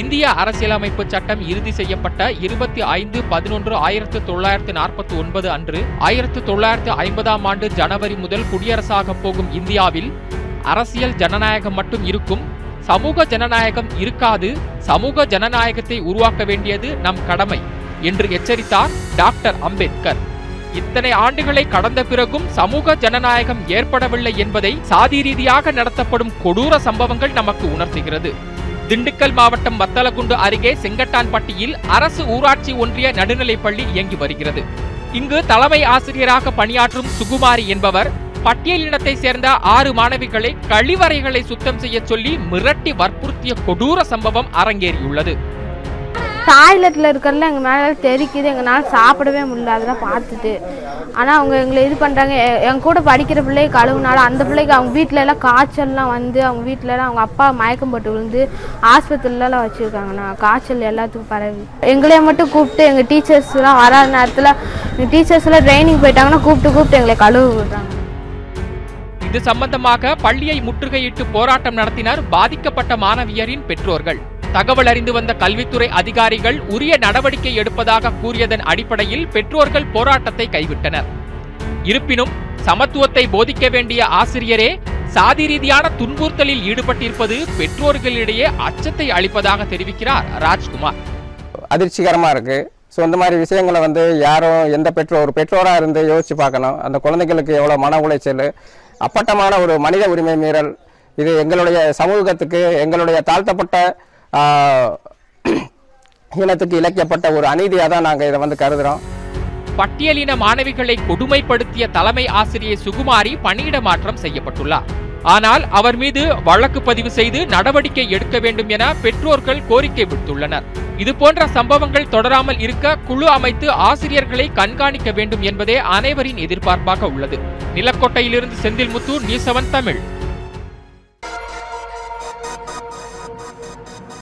இந்திய அரசியலமைப்பு சட்டம் இறுதி செய்யப்பட்ட இருபத்தி ஐந்து பதினொன்று ஆயிரத்து தொள்ளாயிரத்து நாற்பத்தி ஒன்பது அன்று ஆயிரத்து தொள்ளாயிரத்து ஐம்பதாம் ஆண்டு ஜனவரி முதல் குடியரசாக போகும் இந்தியாவில் அரசியல் ஜனநாயகம் மட்டும் இருக்கும் சமூக ஜனநாயகம் இருக்காது சமூக ஜனநாயகத்தை உருவாக்க வேண்டியது நம் கடமை என்று எச்சரித்தார் டாக்டர் அம்பேத்கர். இத்தனை ஆண்டுகளை கடந்த பிறகும் சமூக ஜனநாயகம் ஏற்படவில்லை என்பதை சாதி ரீதியாக நடத்தப்படும் கொடூர சம்பவங்கள் நமக்கு உணர்த்துகிறது. திண்டுக்கல் மாவட்டம் வத்தலகுண்டு அருகே செங்கட்டான்பட்டியில் அரசு ஊராட்சி ஒன்றிய நடுநிலைப்பள்ளி இயங்கி வருகிறது. இங்கு தலைமை ஆசிரியராக பணியாற்றும் சுகுமாரி என்பவர் பட்டியலினத்தை சேர்ந்த ஆறு மாணவிகளை கழிவறைகளை சுத்தம் செய்ய சொல்லி மிரட்டி வற்புறுத்திய கொடூர சம்பவம் அரங்கேறியுள்ளது. டாய்லெட்டில் இருக்கிறதுல எங்கள் மேலே தெரிக்குது எங்களால் சாப்பிடவே முடியல அதெல்லாம் பார்த்துட்டு. ஆனால் அவங்க எங்களை இது பண்ணுறாங்க என் கூட படிக்கிற பிள்ளையை கழுவுனால அந்த பிள்ளைக்கு அவங்க வீட்டில எல்லாம் காய்ச்சல்லாம் வந்து அவங்க வீட்டிலலாம் அவங்க அப்பா மயக்கம் போட்டு விழுந்து ஆஸ்பத்திரிலலாம் வச்சுருக்காங்கண்ணா. காய்ச்சல் எல்லாத்துக்கும் பரவி. எங்களைய மட்டும் கூப்பிட்டு எங்கள் டீச்சர்ஸ்லாம் வராத நேரத்தில் எங்கள் டீச்சர்ஸ்லாம் ட்ரைனிங் போயிட்டாங்கன்னா கூப்பிட்டு கூப்பிட்டு எங்களை கழுவு விடுறாங்க. இது சம்பந்தமாக பள்ளியை முற்றுகையிட்டு போராட்டம் நடத்தினர் பாதிக்கப்பட்ட மாணவியரின் பெற்றோர்கள். தகவல் அறிந்து வந்த கல்வித்துறை அதிகாரிகள் உரிய நடவடிக்கை எடுப்பதாக கூறியதன் அடிப்படையில் பெற்றோர்கள் போராட்டத்தை கைவிட்டனர். இருப்பினும் சமத்துவத்தை போதிக்க வேண்டிய ஆசிரியரே சாதி ரீதியான துன்புறுத்தலில் ஈடுபட்டிருப்பது பெற்றோர்களிடையே அச்சத்தை அளிப்பதாக தெரிவிக்கிறார் ராஜ்குமார். அதிர்ச்சிகரமாக இருக்குது ஸோ இந்த மாதிரி விஷயங்களை வந்து யாரும் எந்த பெற்றோர் ஒரு பெற்றோராக இருந்து யோசிச்சு பார்க்கணும். அந்த குழந்தைகளுக்கு எவ்வளோ மன உளைச்சல் அப்பட்டமான ஒரு மனித உரிமை மீறல் இது எங்களுடைய சமூகத்துக்கு எங்களுடைய தாழ்த்தப்பட்ட இனத்துக்கு இழைக்கப்பட்ட ஒரு அநீதியாக தான் நாங்கள் இதை வந்து கருதுகிறோம் பட்டியலின மாணவிகளை கொடுமைப்படுத்திய தலைமை ஆசிரியை சுகுமாரி பணியிட மாற்றம் செய்யப்பட்டுள்ளார். ஆனால் அவர் மீது வழக்கு பதிவு செய்து நடவடிக்கை எடுக்க வேண்டும் என பெற்றோர்கள் கோரிக்கை விடுத்துள்ளனர். இதுபோன்ற சம்பவங்கள் தொடராமல் இருக்க குழு அமைத்து ஆசிரியர்களை கண்காணிக்க வேண்டும் என்பதே அனைவரின் எதிர்பார்ப்பாக உள்ளது. நிலக்கோட்டையிலிருந்து செந்தில்முத்து நியூஸ் செவன் தமிழ்.